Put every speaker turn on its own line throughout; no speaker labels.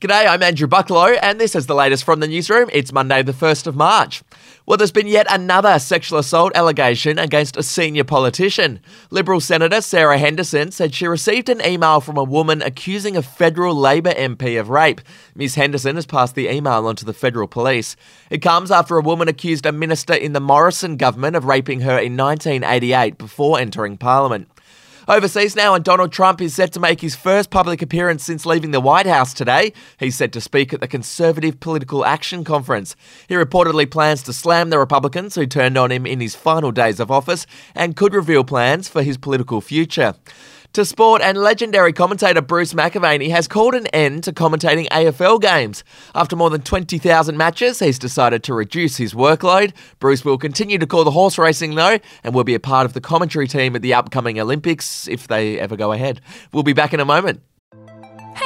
G'day, I'm Andrew Bucklow, and this is the latest from the newsroom. It's Monday, the 1st of March. Well, there's been yet another sexual assault allegation against a senior politician. Liberal Senator Sarah Henderson said she received an email from a woman accusing a federal Labor MP of rape. Ms. Henderson has passed the email on to the federal police. It comes after a woman accused a minister in the Morrison government of raping her in 1988 before entering Parliament. Overseas now, and Donald Trump is set to make his first public appearance since leaving the White House today. He's set to speak at the Conservative Political Action Conference. He reportedly plans to slam the Republicans who turned on him in his final days of office and could reveal plans for his political future. To sport, and legendary commentator Bruce McAvaney has called an end to commentating AFL games. After more than 20,000 matches, he's decided to reduce his workload. Bruce will continue to call the horse racing, though, and will be a part of the commentary team at the upcoming Olympics if they ever go ahead. We'll be back in a moment.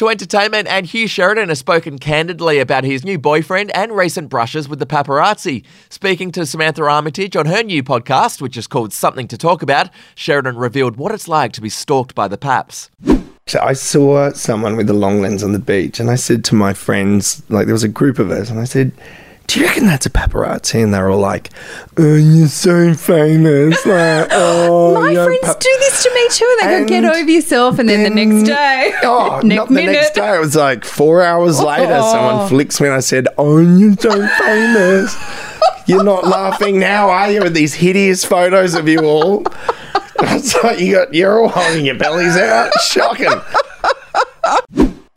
To entertainment, and Hugh Sheridan has spoken candidly about his new boyfriend and recent brushes with the paparazzi. Speaking to Samantha Armitage on her new podcast, which is called Something to Talk About, Sheridan revealed what it's like to be stalked by the paps.
So I saw someone with a long lens on the beach, and I said to my friends, like there was a group of us, and I said, "Do you reckon that's a paparazzi?" And they were all like, "Oh, you're so famous!" Like, oh,
My friends
pap-"
do this to me too. And they go, get over yourself, and then, the next day,
Oh,
next
not the
minute.
next day. It was like four hours oh. later.
Oh.
Someone flicks me, and I said, "Oh, you're so famous." You're not laughing now, are you? With these hideous photos of you all. It's like you got you're all holding your bellies out. Shocking.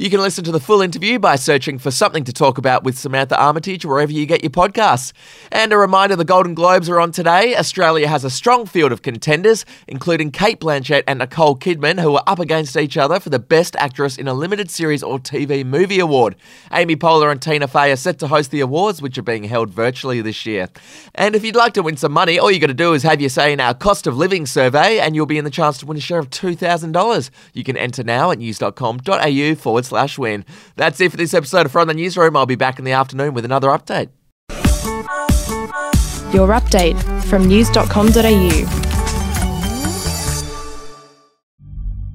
You can listen to the full interview by searching for something to talk about with Samantha Armitage wherever you get your podcasts. And a reminder the Golden Globes are on today. Australia has a strong field of contenders, including Cate Blanchett and Nicole Kidman, who are up against each other for the Best Actress in a Limited Series or TV Movie Award. Amy Poehler and Tina Fey are set to host the awards, which are being held virtually this year. And if you'd like to win some money, all you've got to do is have your say in our cost of living survey, and you'll be in the chance to win a share of $2,000. You can enter now at news.com.au forward slash win. That's it for this episode of From the Newsroom. I'll be back in the afternoon with another update.
Your update from news.com.au.